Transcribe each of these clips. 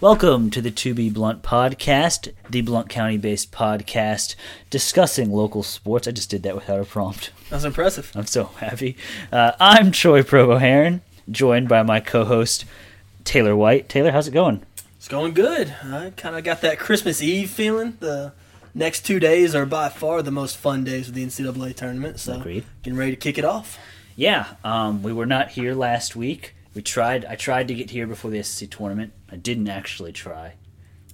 Welcome to the To Be Blunt podcast, the Blount County based podcast discussing local sports. I just did that without a prompt. That's impressive. I'm so happy. Uh, I'm Troy Provost-Heron, joined by my co host, Taylor White. Taylor, how's it going? It's going good. I kind of got that Christmas Eve feeling. The next two days are by far the most fun days of the NCAA tournament. So Agreed. getting ready to kick it off. Yeah, um, we were not here last week. We tried. I tried to get here before the SEC tournament. I didn't actually try.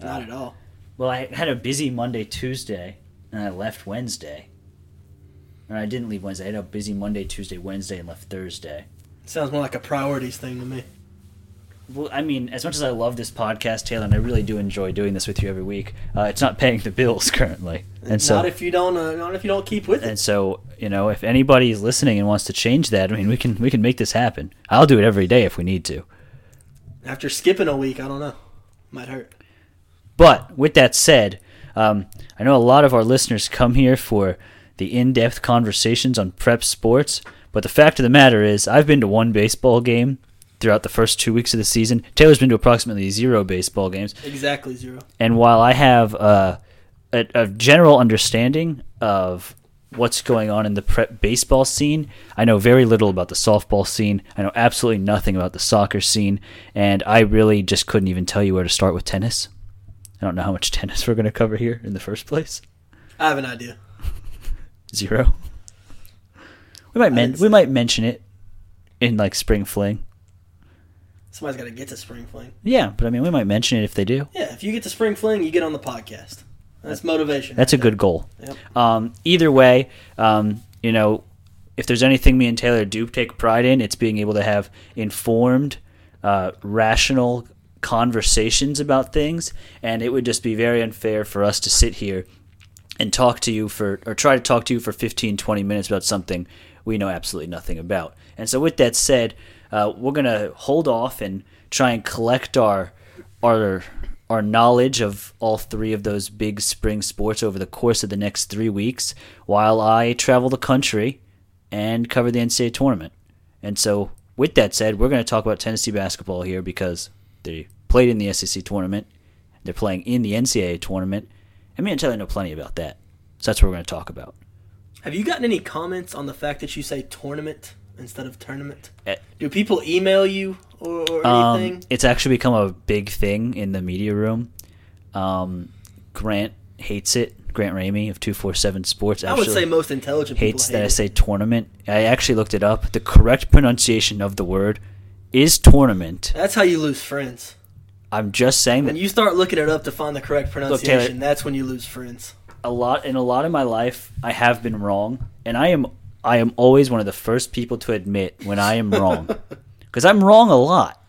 Not at all. Well, I had a busy Monday, Tuesday, and I left Wednesday. Or I didn't leave Wednesday. I had a busy Monday, Tuesday, Wednesday, and left Thursday. Sounds more like a priorities thing to me. Well, I mean, as much as I love this podcast, Taylor, and I really do enjoy doing this with you every week, uh, it's not paying the bills currently, and so not if you don't. Uh, not if you don't keep with it. and so you know, if anybody is listening and wants to change that, I mean, we can we can make this happen. I'll do it every day if we need to. After skipping a week, I don't know. Might hurt. But with that said, um, I know a lot of our listeners come here for the in-depth conversations on prep sports. But the fact of the matter is, I've been to one baseball game throughout the first two weeks of the season. Taylor's been to approximately zero baseball games. Exactly zero. And while I have uh, a, a general understanding of what's going on in the prep baseball scene, I know very little about the softball scene. I know absolutely nothing about the soccer scene, and I really just couldn't even tell you where to start with tennis. I don't know how much tennis we're going to cover here in the first place. I have an idea. Zero. We might men- we might mention it in like spring fling. Somebody's got to get to spring fling. Yeah, but I mean we might mention it if they do. Yeah, if you get to spring fling, you get on the podcast. That's motivation. That's a good goal. Yep. Um, either way, um, you know, if there's anything me and Taylor do take pride in, it's being able to have informed, uh, rational conversations about things. And it would just be very unfair for us to sit here and talk to you for, or try to talk to you for 15, 20 minutes about something we know absolutely nothing about. And so, with that said, uh, we're going to hold off and try and collect our, our, our knowledge of all three of those big spring sports over the course of the next three weeks while I travel the country and cover the NCAA tournament. And so, with that said, we're going to talk about Tennessee basketball here because they played in the SEC tournament, they're playing in the NCAA tournament, and me and Taylor know plenty about that. So that's what we're going to talk about. Have you gotten any comments on the fact that you say tournament instead of tournament? Eh. Do people email you or, or Um, anything? it's actually become a big thing in the media room. Um, Grant hates it. Grant Ramey of 247 Sports I would say most intelligent hates people hate that I say tournament. I actually looked it up. The correct pronunciation of the word is tournament. That's how you lose friends. I'm just saying When that When you start looking it up to find the correct Taylor- pronunciation, that's when you lose friends. a lot in a lot of my life I have been wrong, and I am I am always one of the first people to admit when I am wrong, because I'm wrong a lot,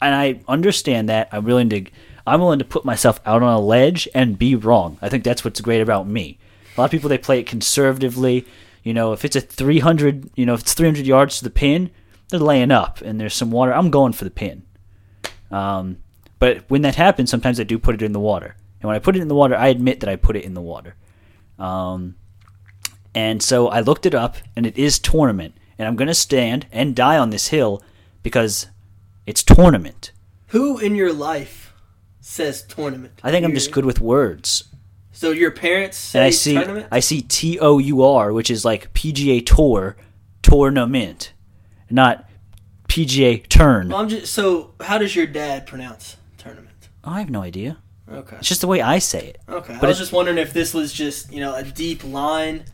and I understand that. I'm willing to I'm willing to put myself out on a ledge and be wrong. I think that's what's great about me. A lot of people they play it conservatively. You know, if it's a 300, you know, if it's 300 yards to the pin, they're laying up and there's some water. I'm going for the pin. Um, but when that happens, sometimes I do put it in the water. And when I put it in the water, I admit that I put it in the water. Um, and so I looked it up, and it is tournament. And I'm going to stand and die on this hill because it's tournament. Who in your life says tournament? I think I'm just good with words. So your parents say And I see tournament? I see T O U R, which is like PGA Tour tournament, not PGA turn. Well, I'm just so. How does your dad pronounce tournament? Oh, I have no idea. Okay. It's just the way I say it. Okay. but I was just wondering if this was just you know a deep line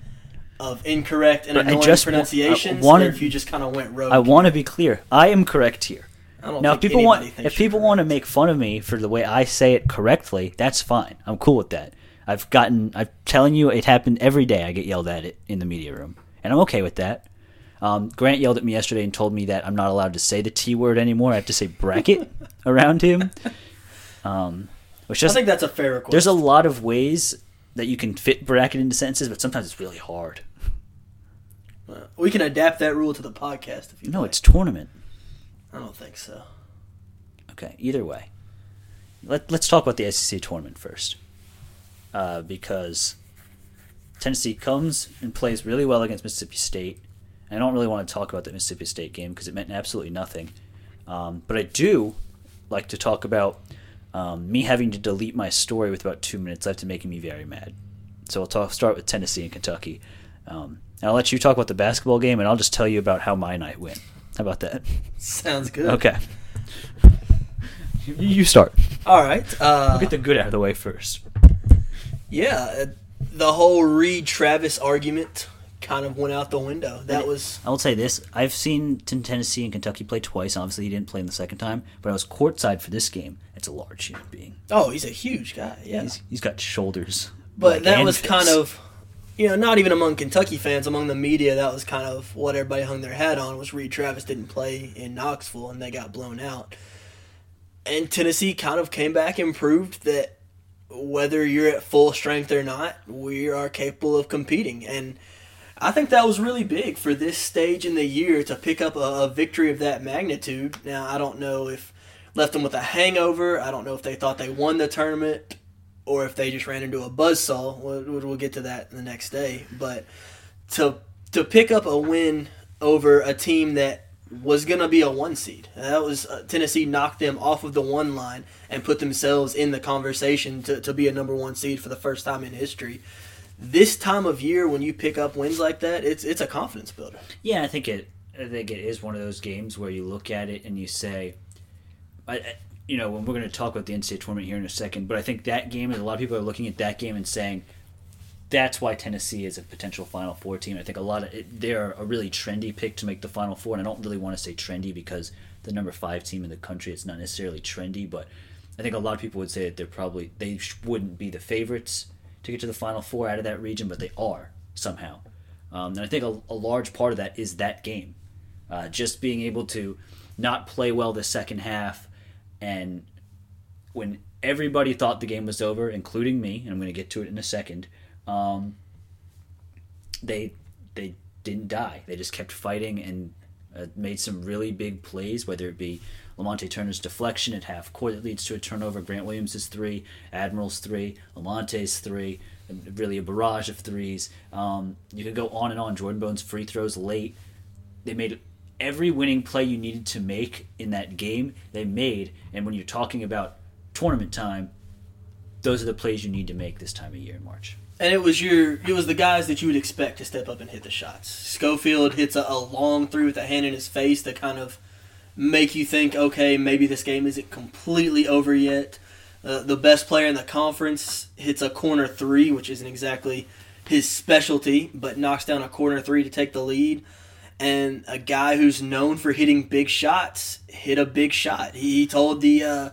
of incorrect and annoying just pronunciations, wanted- or if you just kind of went rogue. I want to be clear. I am correct here. I don't Now, if people want if people want to make fun of me for the way I say it correctly, that's fine. I'm cool with that. I've gotten. I'm telling you, it happened every day. I get yelled at it in the media room, and I'm okay with that. Um, Grant yelled at me yesterday and told me that I'm not allowed to say the T word anymore. I have to say bracket around him. Um, which I think that's a fair request. there's a lot of ways that you can fit bracket into sentences, but sometimes it's really hard. we can adapt that rule to the podcast if you. No, like. it's tournament. I don't think so. Okay, either way. Let, let's talk about the SEC tournament first. Uh, because Tennessee comes and plays really well against Mississippi State. I don't really want to talk about the Mississippi State game because it meant absolutely nothing. Um, but I do like to talk about um, me having to delete my story with about two minutes left and making me very mad. So I'll talk, start with Tennessee and Kentucky. Um, and I'll let you talk about the basketball game, and I'll just tell you about how my night went. How about that? Sounds good. Okay. You- start. All right. Uh, We'll get the good out of the way first. yeah, uh, the whole Reid Travis argument kind of went out the window. That was I will say this: I've seen Tennessee and Kentucky play twice. Obviously, he didn't play in the second time, but I was courtside for this game. It's a large human being. oh, he's a huge guy. Yeah, He's, he's got shoulders. but like that was anvils. kind of you know not even among Kentucky fans, among the media. That was kind of what everybody hung their hat on was Reid Travis didn't play in Knoxville and they got blown out. And Tennessee kind of came back and proved that whether you're at full strength or not, we are capable of competing. And I think that was really big for this stage in the year to pick up a, a victory of that magnitude. Now, I don't know if left them with a hangover. I don't know if they thought they won the tournament or if they just ran into a buzzsaw. We'll, we'll get to that the next day. But to to pick up a win over a team that was going to be a one seed. That was uh, Tennessee knocked them off of the one line and put themselves in the conversation to, to be a number one seed for the first time in history. This time of year, when you pick up wins like that, it's it's a confidence builder. Yeah, I think it. I think it is one of those games where you look at it and you say, I, you know, when we're going to talk about the NCAA tournament here in a second, but I think that game is a lot of people are looking at that game and saying that's why Tennessee is a potential Final Four team. I think a lot of it, they're a really trendy pick to make the Final Four, and I don't really want to say trendy because the number five team in the country it's not necessarily trendy, but I think a lot of people would say that they're probably they wouldn't be the favorites to get to the Final Four out of that region, but they are somehow. Um, and I think a, a large part of that is that game, uh, just being able to not play well the second half, and when everybody thought the game was over, including me, and I'm going to get to it in a second, um, they they didn't die. They just kept fighting and uh, made some really big plays, whether it be Lamonte Turner's deflection at half court that leads to a turnover, Grant Williams' three, Admiral's three, Lamonte's three, really a barrage of threes. Um, you could go on and on. Jordan Bone's free throws late. They made every winning play you needed to make in that game. They made, and when you're talking about tournament time, those are the plays you need to make this time of year in March. And it was your it was the guys that you would expect to step up and hit the shots. Schofield hits a, a long three with a hand in his face to kind of make you think, okay, maybe this game isn't completely over yet. Uh, the best player in the conference hits a corner three, which isn't exactly his specialty, but knocks down a corner three to take the lead. And a guy who's known for hitting big shots hit a big shot. He, he told the uh,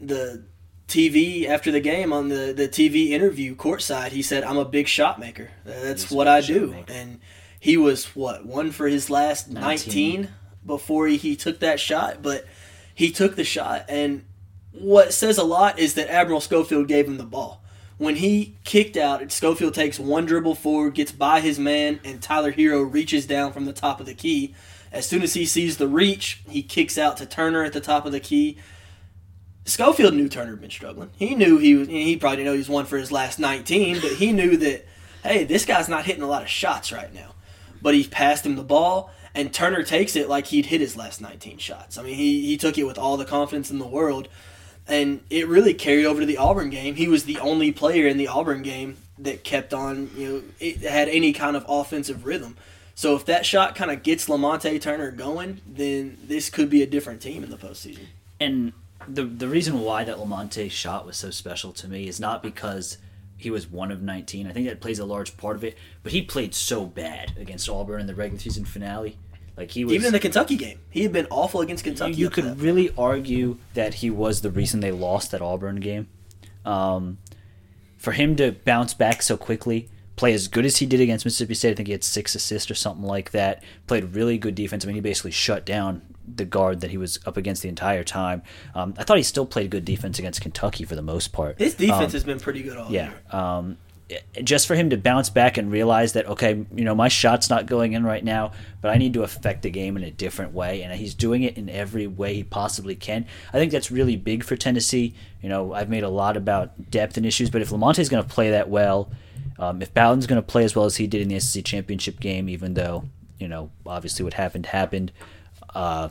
the TV after the game on the, the TV interview courtside, he said, "I'm a big shot maker. That's He's what I do." maker. And he was what one for his last 19, 19. Before he, took that shot, but he took the shot. And what says a lot is that Admiral Schofield gave him the ball. When he kicked out, Schofield takes one dribble forward, gets by his man, and Tyler Herro reaches down from the top of the key. As soon as he sees the reach, he kicks out to Turner at the top of the key. Schofield knew Turner had been struggling. He knew he was. He probably didn't know he was one for his last 19, but he knew that, hey, this guy's not hitting a lot of shots right now. But he passed him the ball, and Turner takes it like he'd hit his last 19 shots. I mean, he, he took it with all the confidence in the world, and it really carried over to the Auburn game. He was the only player in the Auburn game that kept on, you know, it had any kind of offensive rhythm. So if that shot kind of gets Lamonte Turner going, then this could be a different team in the postseason. and the the reason why that Lamonte shot was so special to me is not because he was one of 19. I think that plays a large part of it, but he played so bad against Auburn in the regular season finale. Like he was Even in the Kentucky game, he had been awful against Kentucky. you could really argue that he was the reason they lost that Auburn game. Um, for him to bounce back so quickly, play as good as he did against Mississippi State, I think he had six assists or something like that. Played really good defense. I mean, he basically shut down the guard that he was up against the entire time. Um, I thought he still played good defense against Kentucky for the most part. His defense Um, has been pretty good all yeah. year. Um, just for him to bounce back and realize that okay, you know, my shot's not going in right now, but I need to affect the game in a different way, and he's doing it in every way he possibly can. I think that's really big for Tennessee. You know, I've made a lot about depth and issues, but if Lamonte's going to play that well, um, if Bowden's going to play as well as he did in the SEC championship game, even though you know obviously what happened happened. Uh,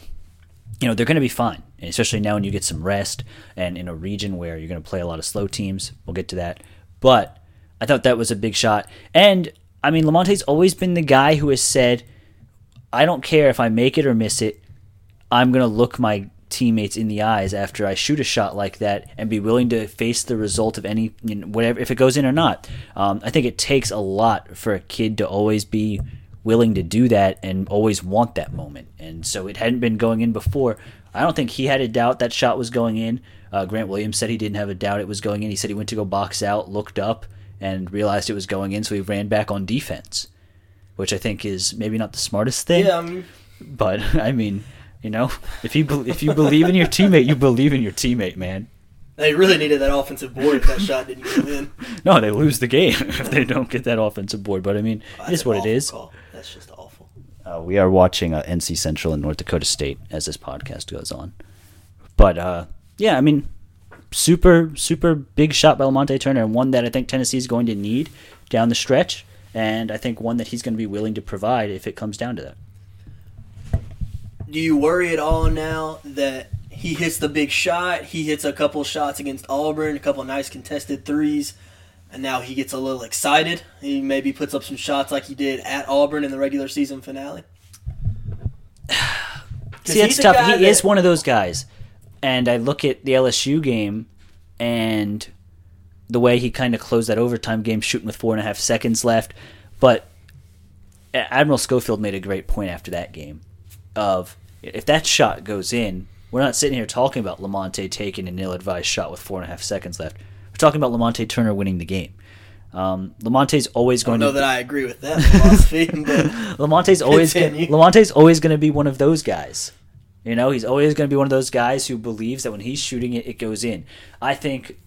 you know they're going to be fine, and especially now when you get some rest and in a region where you're going to play a lot of slow teams. We'll get to that, but I thought that was a big shot. And I mean, Lamonte's always been the guy who has said, "I don't care if I make it or miss it. I'm to look my teammates in the eyes after I shoot a shot like that and be willing to face the result of any you know, whatever if it goes in or not." Um, I think it takes a lot for a kid to always be willing to do that and always want that moment. And so it hadn't been going in before. I don't think he had a doubt that shot was going in. Uh, Grant Williams said he didn't have a doubt it was going in. He said he went to go box out, looked up, and realized it was going in, so he ran back on defense, which I think is maybe not the smartest thing. Yeah, I mean, But I mean, you know, if you be- if you believe in your teammate, you believe in your teammate, man. they really needed that offensive board if that shot didn't go in. No, they lose the game if they don't get that offensive board. But I mean, it That's is what it is. call. That's just awful. Uh, we are watching uh, NC Central and North Dakota State as this podcast goes on. But uh, yeah, I mean, super super big shot by Lamonte Turner, and one that I think Tennessee is going to need down the stretch, and I think one that he's going to be willing to provide if it comes down to that. Do you worry at all now that he hits the big shot? He hits a couple shots against Auburn, a couple nice contested threes, and now he gets a little excited. He maybe puts up some shots like he did at Auburn in the regular season finale. See, that's tough. He is one of those guys, and I look at the LSU game and the way he kind of closed that overtime game, shooting with four and a half seconds left. But Admiral Schofield made a great point after that game of if that shot goes in, we're not sitting here talking about Lamonte taking an ill-advised shot with four and a half seconds left. We're talking about Lamonte Turner winning the game. Um, Lamonte's always I don't know to that I agree with that philosophy, but Lamonte's always gonna, Lamonte's always going to be one of those guys. You know, he's always going to be one of those guys who believes that when he's shooting it, it goes in. I think,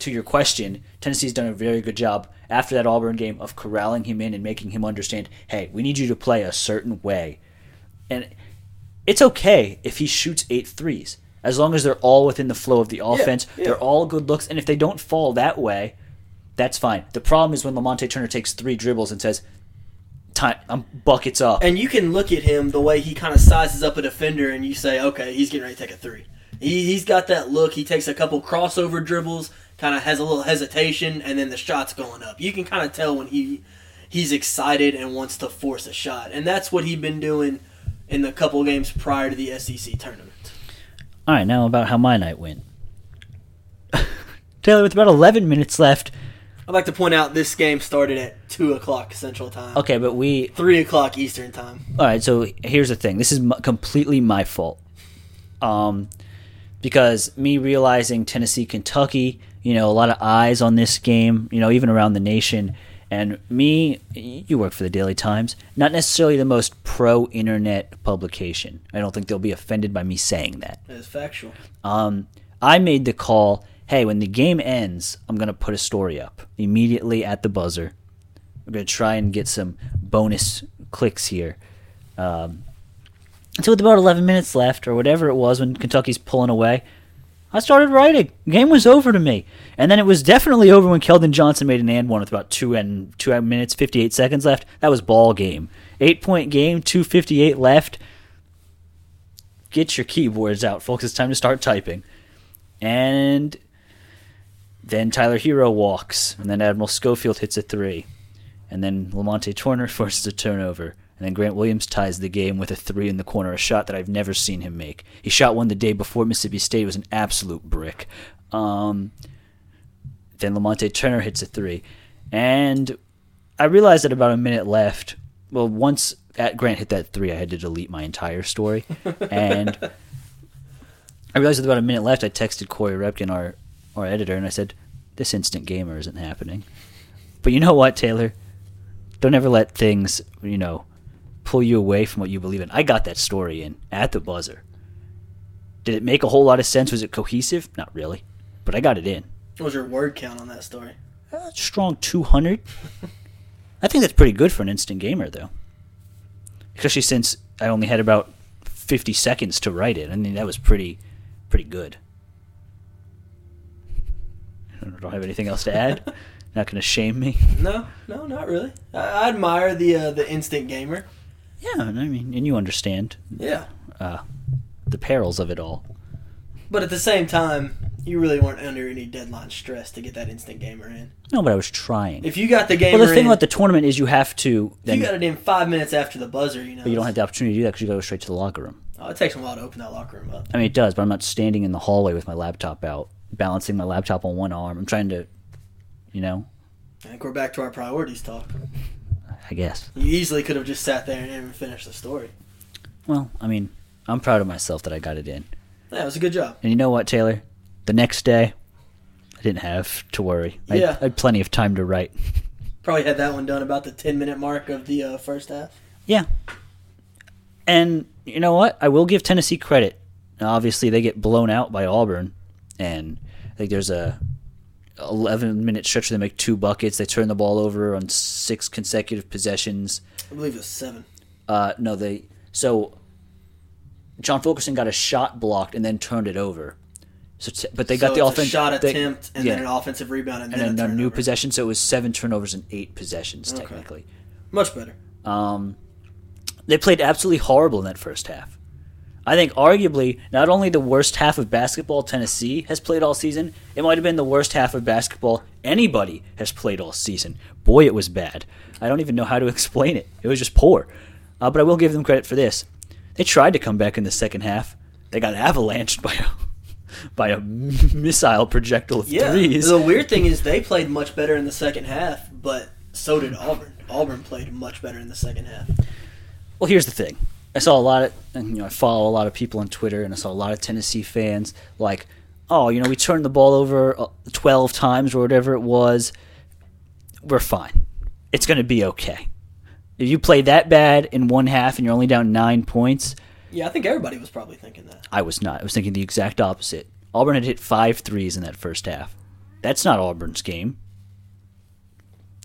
to your question, Tennessee's done a very good job after that Auburn game of corralling him in and making him understand, hey, we need you to play a certain way. And it's okay if he shoots eight threes, as long as they're all within the flow of the offense. yeah. They're all good looks, and if they don't fall that way, that's fine. The problem is when Lamonte Turner takes three dribbles and says, "Time, I'm um, buckets up." and you can look at him the way he kind of sizes up a defender, and you say, okay, he's getting ready to take a three. He, he's got that look. He takes a couple crossover dribbles, kind of has a little hesitation, and then the shot's going up. You can kind of tell when he he's excited and wants to force a shot, and that's what he'd been doing in the couple games prior to the SEC tournament. All right, now about how my night went. Taylor, with about 11 minutes left. I'd like to point out this game started at two o'clock Central Time, Okay, but we. three o'clock Eastern Time. All right, so here's the thing. This is m- completely my fault. Um, because me realizing Tennessee, Kentucky, you know, a lot of eyes on this game, you know, even around the nation. And me, you work for the Daily Times, not necessarily the most pro internet publication. I don't think they'll be offended by me saying that. It's factual. um, I made the call. Hey, when the game ends, I'm gonna put a story up immediately at the buzzer. I'm gonna try and get some bonus clicks here. Um, so with about 11 minutes left, or whatever it was, when Kentucky's pulling away, I started writing. The Game was over to me, and then it was definitely over when Keldon Johnson made an and one with about two and two minutes 58 seconds left. That was ball game. Eight point game, 258 left. Get your keyboards out, folks. It's time to start typing. And then Tyler Herro walks, and then Admiral Schofield hits a three, and then Lamonte Turner forces a turnover, and then Grant Williams ties the game with a three in the corner, a shot that I've never seen him make. He shot one the day before Mississippi State. Was an absolute brick. Um, then Lamonte Turner hits a three, and I realized that about a minute left. Well, once at Grant hit that three, I had to delete my entire story, and I realized with about a minute left, I texted Corey Repkin, our our editor, and I said, "This instant gamer isn't happening." But you know what, Taylor? Don't ever let things, you know, pull you away from what you believe in. I got that story in at the buzzer. Did it make a whole lot of sense? Was it cohesive? Not really, but I got it in. What was your word count on that story? Uh, strong 200. I think that's pretty good for an instant gamer, though. Especially since I only had about 50 seconds to write it. I mean, that was pretty, pretty good. I don't have anything else to add. Not going to shame me. No, no, not really. I, I admire the uh, the instant gamer. Yeah, and I mean, and you understand. Yeah. Uh, the perils of it all. But at the same time, you really weren't under any deadline stress to get that instant gamer in. No, but I was trying. If you got the gamer well, the thing in, about the tournament is you have to. Then, you got it in five minutes after the buzzer, you know, but you don't have the opportunity to do that because you go straight to the locker room. oh, it takes a while to open that locker room up. I mean, it does, but I'm not standing in the hallway with my laptop out, balancing my laptop on one arm. I'm trying to, you know, I think we're back to our priorities talk. I guess. You easily could have just sat there and even finished the story. Well, I mean, I'm proud of myself that I got it in. Yeah, it was a good job. And you know what, Taylor? The next day, I didn't have to worry. I, Yeah. I had plenty of time to write. Probably had that one done about the 10 minute mark of the uh, first half. Yeah. And you know what? I will give Tennessee credit. Now, obviously, they get blown out by Auburn, and I think there's a 11 minute stretch where they make two buckets. They turn the ball over on six consecutive possessions. I believe it was seven. Uh, no, they so John Fulkerson got a shot blocked and then turned it over. So, t- but they got the it's offense shot they- attempt and yeah. then an offensive rebound and, and then, then a a new possession. So it was seven turnovers and eight possessions technically. Much better. Um, they played absolutely horrible in that first half. I think arguably not only the worst half of basketball Tennessee has played all season, it might have been the worst half of basketball anybody has played all season. Boy, it was bad. I don't even know how to explain it. It was just poor. Uh, but I will give them credit for this. They tried to come back in the second half. They got avalanched by a by a missile projectile of Yeah. threes. The weird thing is they played much better in the second half, but so did Auburn. Auburn played much better in the second half. Well, here's the thing. I saw a lot of, and you know, I follow a lot of people on Twitter, and I saw a lot of Tennessee fans like, oh, you know, we turned the ball over uh, 12 times or whatever it was. We're fine. It's going to be okay. If you play that bad in one half and you're only down nine points, Yeah, I think everybody was probably thinking that. I was not. I was thinking the exact opposite. Auburn had hit five threes in that first half. That's not Auburn's game.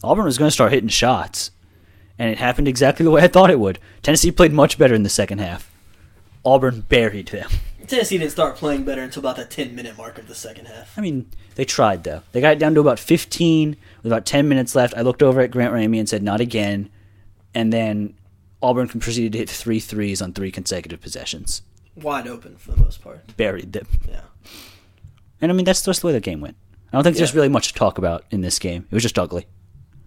Auburn was going to start hitting shots, and it happened exactly the way I thought it would. Tennessee played much better in the second half. Auburn buried them. Tennessee didn't start playing better until about the 10 minute mark of the second half. I mean, they tried though. They got it down to about 15 with about 10 minutes left. I looked over at Grant Ramey and said, "Not again." And then Auburn proceeded to hit three threes on three consecutive possessions. Wide open for the most part. Buried them. Yeah. And I mean, that's just the way the game went. I don't think there's really much to talk about in this game. It was just ugly.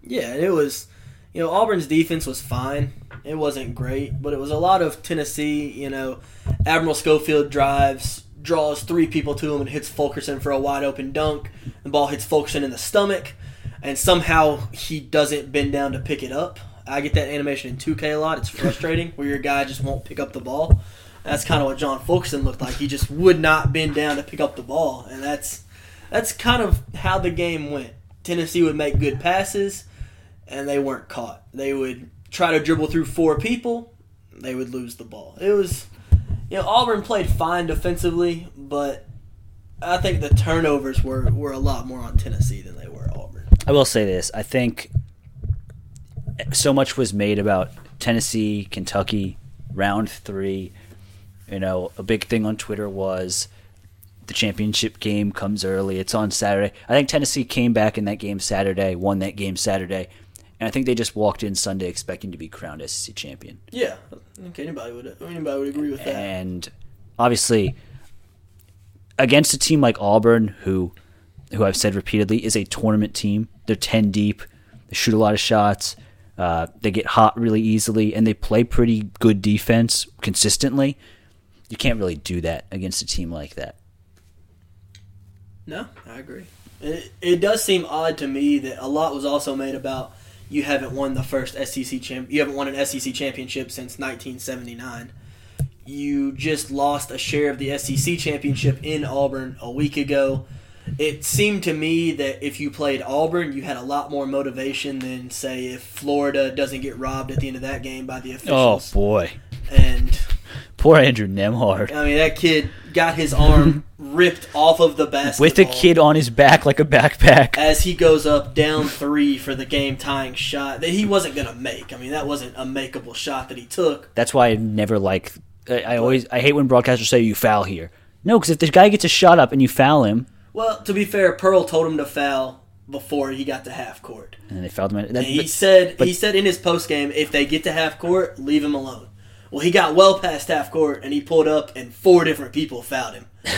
Yeah, it was. You know, Auburn's defense was fine. It wasn't great, but it was a lot of Tennessee. You know, Admiral Schofield drives, draws three people to him, and hits Fulkerson for a wide open dunk. The ball hits Fulkerson in the stomach, and somehow he doesn't bend down to pick it up. I get that animation in 2K a lot. It's frustrating where your guy just won't pick up the ball. That's kind of what John Fulkerson looked like. He just would not bend down to pick up the ball, and that's that's kind of how the game went. Tennessee would make good passes, and they weren't caught. They would try to dribble through four people, they would lose the ball. It was, you know, Auburn played fine defensively, but I think the turnovers were, were a lot more on Tennessee than they were Auburn. I will say this: I think so much was made about Tennessee, Kentucky, round three. You know, a big thing on Twitter was the championship game comes early. It's on Saturday. I think Tennessee came back in that game Saturday, won that game Saturday, and I think they just walked in Sunday expecting to be crowned SEC champion. Yeah, I think anybody would anybody would agree with that. and obviously against a team like Auburn, who who I've said repeatedly is a tournament team. They're ten deep. They shoot a lot of shots. Uh, they get hot really easily, and they play pretty good defense consistently. You can't really do that against a team like that. No, I agree. It, it does seem odd to me that a lot was also made about you haven't won the first SEC champ. You haven't won an SEC championship since 1979. You just lost a share of the SEC championship in Auburn a week ago. It seemed to me that if you played Auburn, you had a lot more motivation than say if Florida doesn't get robbed at the end of that game by the oh, officials. Oh boy, And poor Andrew Nembhard I mean that kid got his arm ripped off of the basketball with a kid on his back like a backpack. as he goes up down three for the game tying shot that he wasn't going to make. I mean, that wasn't a makeable shot that he took. That's why I never like. I, I always I hate when broadcasters say you foul here. No, because if the guy gets a shot up and you foul him, Well, to be fair, Pearl told him to foul before he got to half court. and then they fouled him. That, And he but- said but- he said in his post game, if they get to half court, leave him alone. Well, he got well past half court and he pulled up and four different people fouled him.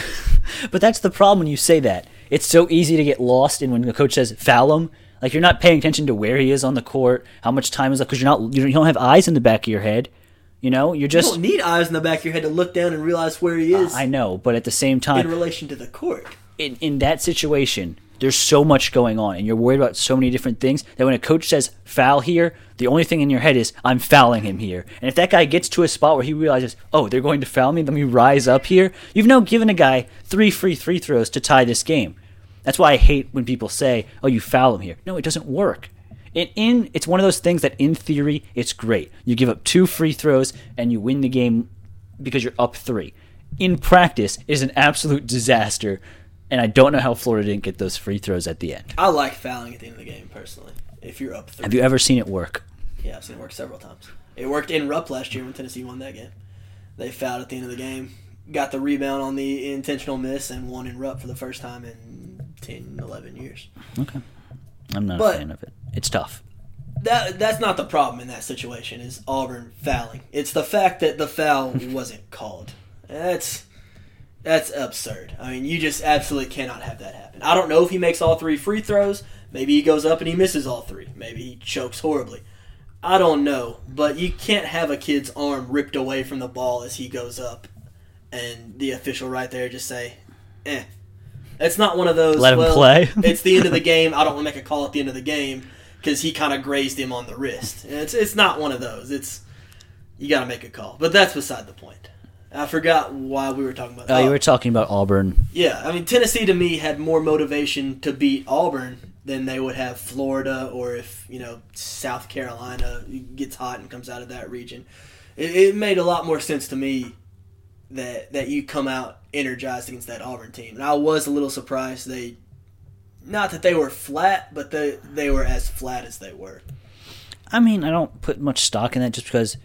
But that's the problem when you say that. It's so easy to get lost in when the coach says foul him. Like you're not paying attention to where he is on the court, how much time is left, because you're not you don't have eyes in the back of your head. You know, you're You just. don't need eyes in the back of your head to look down and realize where he is I know, but at the same time, in relation to the court. in, in that situation, there's so much going on, and you're worried about so many different things that when a coach says foul here, the only thing in your head is I'm fouling him here. And if that guy gets to a spot where he realizes, oh, they're going to foul me, let me rise up here. You've now given a guy three free free throws to tie this game. That's why I hate when people say, oh, you foul him here. No, it doesn't work. In, in it's one of those things that in theory it's great. You give up two free throws and you win the game because you're up three. In practice, it is an absolute disaster, and I don't know how Florida didn't get those free throws at the end. I like fouling at the end of the game personally. If you're up three, Have you ever seen it work? yeah, I've seen it work several times. It worked in Rupp last year when Tennessee won that game. They fouled at the end of the game, got the rebound on the intentional miss, and won in Rupp for the first time in 10, 11 years. Okay. I'm not But- a fan of it. It's tough. That that's not the problem in that situation. Is Auburn fouling? It's the fact that the foul wasn't called. That's that's absurd. I mean, you just absolutely cannot have that happen. I don't know if he makes all three free throws. Maybe he goes up and he misses all three. Maybe he chokes horribly. I don't know, but you can't have a kid's arm ripped away from the ball as he goes up, and the official right there just say, "Eh." It's not one of those. Let him well, play. it's the end of the game. I don't want to make a call at the end of the game because he kind of grazed him on the wrist. It's it's not one of those. It's you got to make a call, but that's beside the point. I forgot why we were talking about. Uh, oh, you were talking about Auburn. yeah, I mean Tennessee to me had more motivation to beat Auburn than they would have Florida or if you know South Carolina gets hot and comes out of that region. It, it made a lot more sense to me that that you come out energized against that Auburn team, and I was a little surprised they. Not that they were flat, but they they were as flat as they were. I mean, I don't put much stock in that just because.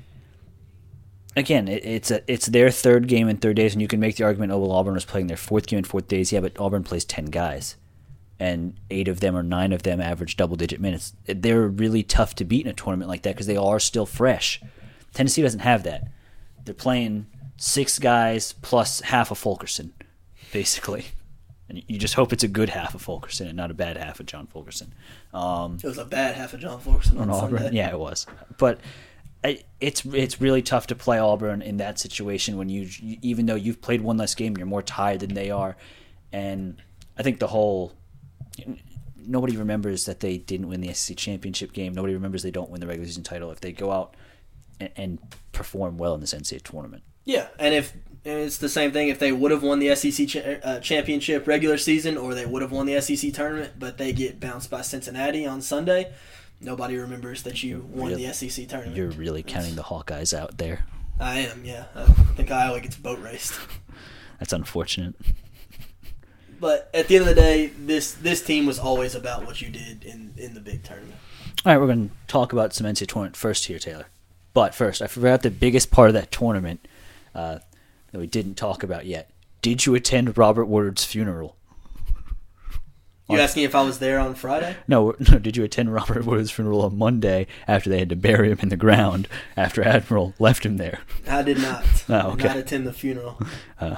Again, it, it's a it's their third game in third days, and you can make the argument, oh well, Auburn was playing their fourth game in fourth days. Yeah, but Auburn plays ten guys, and eight of them or nine of them average double digit minutes. They're really tough to beat in a tournament like that because they are still fresh. Tennessee doesn't have that. They're playing six guys plus half of Fulkerson, basically. And you just hope it's a good half of Fulkerson and not a bad half of John Fulkerson. Um, It was a bad half of John Fulkerson on on Auburn. Sunday. Yeah, it was. But it's it's really tough to play Auburn in that situation when you even though you've played one less game, you're more tired than they are, and I think the whole nobody remembers that they didn't win the SEC championship game. Nobody remembers they don't win the regular season title if they go out and, and perform well in this NCAA tournament. Yeah, and if it's the same thing if they would have won the SEC cha- uh, championship regular season or they would have won the SEC tournament, but they get bounced by Cincinnati on Sunday. Nobody remembers that you won Really? the SEC tournament. You're really counting the Hawkeyes out there. I am, yeah. I think Iowa gets boat raced. That's unfortunate. But at the end of the day, this this team was always about what you did in in the big tournament. All right, we're going to talk about some NCAA tournament first here, Taylor. But first, I forgot the biggest part of that tournament uh, that we didn't talk about yet. Did you attend Robert Woodard's funeral? You asking if I was there on Friday? No, no. Did you attend Robert Woodard's funeral on Monday after they had to bury him in the ground after Admiral left him there? I did not. Oh, I did okay. not attend the funeral. Uh,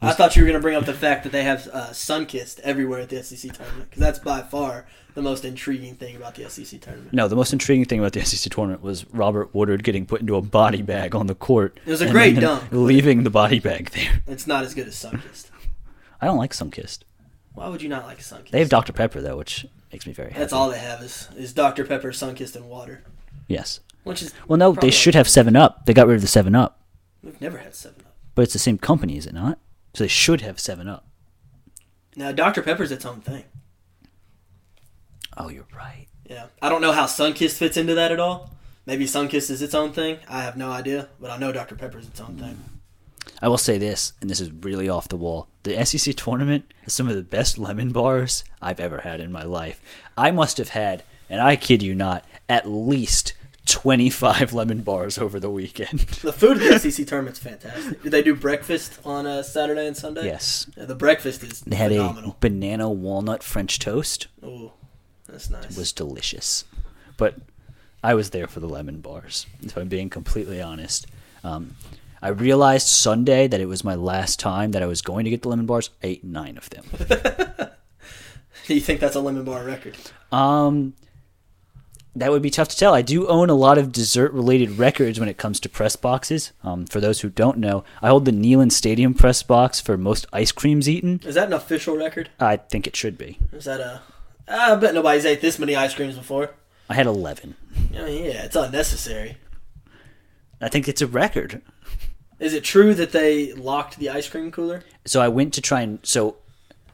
I thought you were going to bring up the fact that they have uh, Sunkist everywhere at the SEC tournament because that's by far the most intriguing thing about the SEC tournament. no, the most intriguing thing about the SEC tournament was Robert Woodard getting put into a body bag on the court. It was a great dunk. Leaving the body bag there. It's not as good as Sunkist. I don't like Sunkist. Why would you not like Sunkist? They have Dr. Pepper, though, which makes me very happy. That's all they have is, is Dr. Pepper Sunkist in water, Yes. which is Well, no, they should have 7 Up. They got rid of the 7 Up. We've never had Seven Up. But it's the same company, is it not? So they should have 7 Up. Now Dr. Pepper's its own thing. Oh, you're right. Yeah, I don't know how Sunkist fits into that at all. Maybe Sunkist is its own thing. I have no idea, but I know Dr. Pepper's its own thing. I will say this, and this is really off the wall. The SEC tournament has some of the best lemon bars I've ever had in my life. I must have had, and I kid you not, at least 25 lemon bars over the weekend. The food at the SEC tournament's fantastic. Did they do breakfast on uh, Saturday and Sunday? yes. Yeah, the breakfast is They had phenomenal. a banana walnut French toast. Ooh, that's nice. It was delicious. But I was there for the lemon bars, if I'm being completely honest. Um, I realized Sunday that it was my last time that I was going to get the lemon bars. I ate nine of them. Do you think that's a lemon bar record? Um, that would be tough to tell. I do own a lot of dessert related records when it comes to press boxes. Um, for those who don't know, I hold the Neyland Stadium press box for most ice creams eaten. Is that an official record? I think it should be. Is that a? I bet nobody's ate this many ice creams before. I had 11. I mean, yeah, it's unnecessary. I think it's a record. Is it true that they locked the ice cream cooler? So I went to try and. So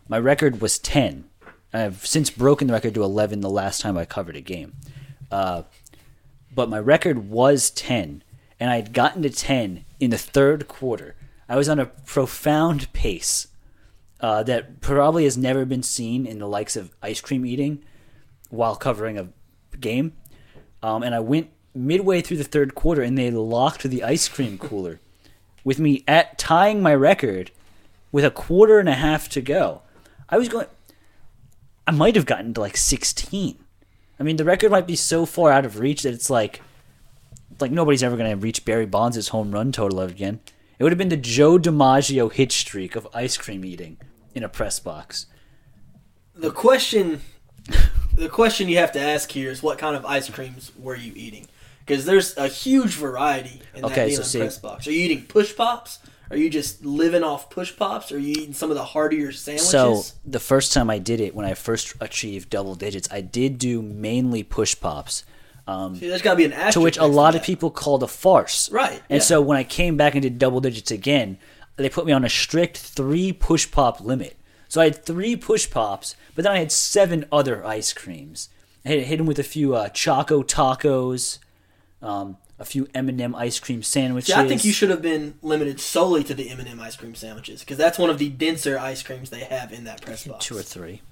my record was 10. I've since broken the record to 11 the last time I covered a game. Uh, but my record was 10, and I had gotten to 10 in the third quarter. I was on a profound pace uh, that probably has never been seen in the likes of ice cream eating while covering a game. Um, and I went midway through the third quarter, and they locked the ice cream cooler with me at tying my record with a quarter and a half to go. I was going. I might have gotten to like 16. I mean, the record might be so far out of reach that it's like, like nobody's ever going to reach Barry Bonds' home run total again. It would have been the Joe DiMaggio hit streak of ice cream eating in a press box. The question, the question you have to ask here is what kind of ice creams were you eating? Because there's a huge variety in Okay, that so Neyland press box. Are you eating push pops? Are you just living off push pops? Are you eating some of the heartier sandwiches? So the first time I did it, when I first achieved double digits, I did do mainly push pops. Um, See, there's got to be an asterisk to which a lot of people called a farce. Right, And yeah. so when I came back and did double digits again, they put me on a strict three push pop limit. So I had three push pops, but then I had seven other ice creams. I had hit them with a few uh, Choco tacos, um, a few M&M ice cream sandwiches. See, I think you should have been limited solely to the M&M ice cream sandwiches because that's one of the denser ice creams they have in that press box. two or three.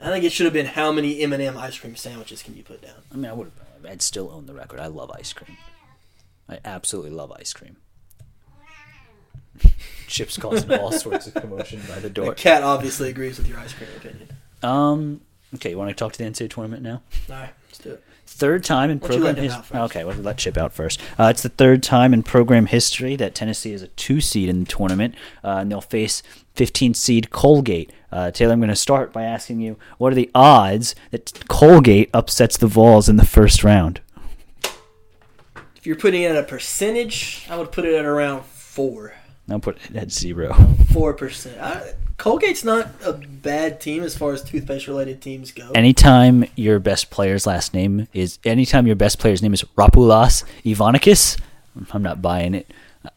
I think it should have been how many M&M ice cream sandwiches can you put down? I mean, I would. Have, I'd still own the record. I love ice cream. I absolutely love ice cream. Chips causing all sorts of commotion by the door. The cat obviously agrees with your ice cream opinion. Um. Okay, you want to talk to the NCAA tournament now? All right, let's do it. Third time in program history. Okay, we'll let Chip out first. Uh, it's the third time in program history that Tennessee is a two seed in the tournament, uh, and they'll face 15 seed Colgate. Uh, Taylor, I'm going to start by asking you what are the odds that Colgate upsets the Vols in the first round? If you're putting it at a percentage, I would put it at around four. I'll put it at zero. Four percent. Colgate's not a bad team as far as toothpaste-related teams go. Anytime your best player's last name is, anytime your best player's name is Rapulas Ivanikis, I'm not buying it.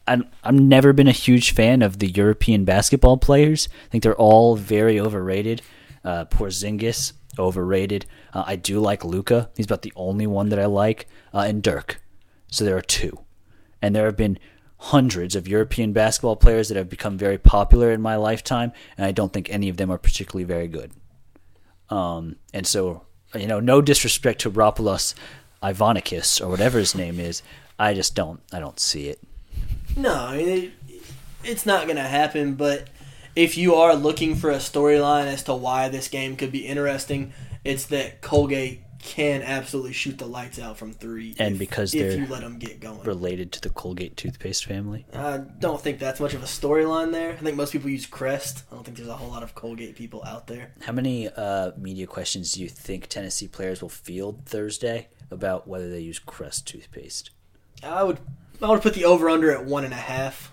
I'm, I've never been a huge fan of the European basketball players. I think they're all very overrated. Uh, Porzingis, overrated. Uh, I do like Luka. He's about the only one that I like. Uh, and Dirk. So there are two. And there have been hundreds of European basketball players that have become very popular in my lifetime, and I don't think any of them are particularly very good. Um, and so, you know, no disrespect to Rapoulos Ivanikis or whatever his name is. I just don't. I don't see it. No, I mean, it, it's not going to happen. But if you are looking for a storyline as to why this game could be interesting, it's that Colgate can absolutely shoot the lights out from three. And if, because if you let them get going. Related to the Colgate toothpaste family. I don't think that's much of a storyline there. I think most people use Crest. I don't think there's a whole lot of Colgate people out there. How many uh, media questions do you think Tennessee players will field Thursday about whether they use Crest toothpaste? I would I would put the over under at one and a half.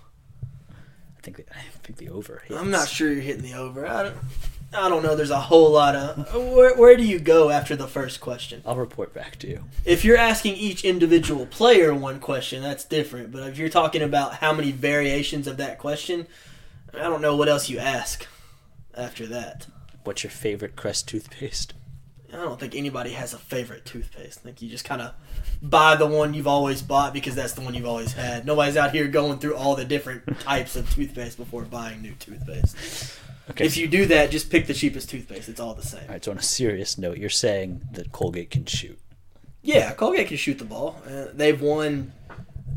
I think I think the over. Hits. I'm not sure you're hitting the over. I don't, I don't know. There's a whole lot of where, where do you go after the first question? I'll report back to you. If you're asking each individual player one question, that's different. But if you're talking about how many variations of that question, I don't know what else you ask after that. What's your favorite Crest toothpaste? I don't think anybody has a favorite toothpaste. I think you just kind of buy the one you've always bought because that's the one you've always had. Nobody's out here going through all the different types of toothpaste before buying new toothpaste. Okay. If you do that, just pick the cheapest toothpaste. It's all the same. All right. So on a serious note, you're saying that Colgate can shoot. Yeah, Colgate can shoot the ball. Uh, they've won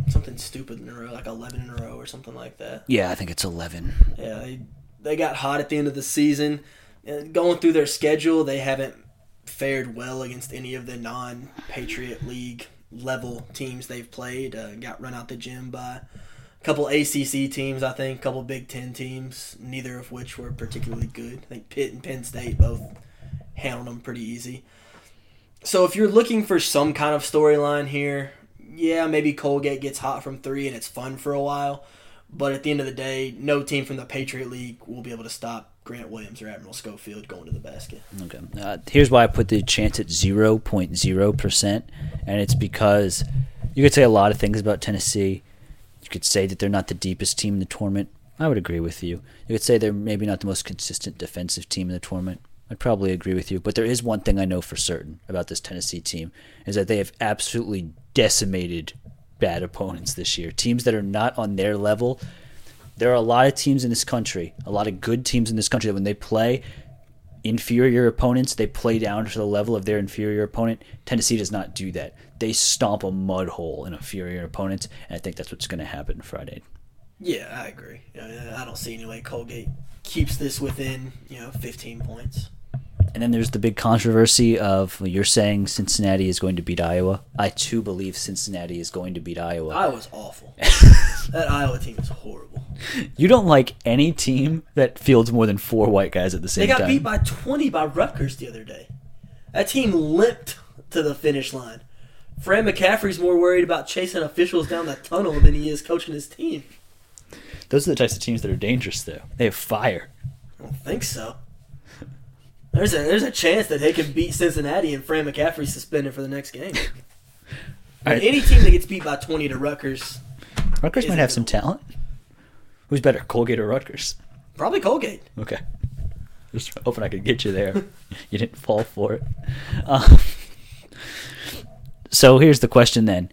something stupid in a row, like 11 in a row or something like that. Yeah, I think it's 11. Yeah, they, they got hot at the end of the season. And going through their schedule, they haven't fared well against any of the non Patriot League level teams they've played. Uh, got run out the gym by a couple ACC teams, I think, a couple Big Ten teams, neither of which were particularly good. I think Pitt and Penn State both handled them pretty easy. So if you're looking for some kind of storyline here, yeah, maybe Colgate gets hot from three and it's fun for a while. But at the end of the day, no team from the Patriot League will be able to stop Grant Williams or Admiral Schofield going to the basket. Okay. Uh, here's why I put the chance at 0.0%, and it's because you could say a lot of things about Tennessee. You could say that they're not the deepest team in the tournament. I would agree with you. You could say they're maybe not the most consistent defensive team in the tournament. I'd probably agree with you. But there is one thing I know for certain about this Tennessee team is that they have absolutely decimated bad opponents this year. Teams that are not on their level. There are a lot of teams in this country, a lot of good teams in this country that when they play inferior opponents, they play down to the level of their inferior opponent. Tennessee does not do that. They stomp a mud hole in inferior opponents, and I think that's what's going to happen Friday. Yeah, I agree. I don't see any way Colgate keeps this within you know 15 points. And then there's the big controversy of you're saying Cincinnati is going to beat Iowa. I too believe Cincinnati is going to beat Iowa. Iowa's awful. that Iowa team is horrible. You don't like any team that fields more than four white guys at the same time. They got time. beat by 20 by Rutgers the other day. That team limped to the finish line. Fran McCaffery's more worried about chasing officials down the tunnel than he is coaching his team. Those are the types of teams that are dangerous, though. They have fire. I don't think so. There's a there's a chance that they can beat Cincinnati and Fran McCaffery suspended for the next game. right. Any team that gets beat by 20 to Rutgers. Rutgers might have some talent. Who's better, Colgate or Rutgers? Probably Colgate. Okay. Just hoping I could get you there. you didn't fall for it. Um, so here's the question then.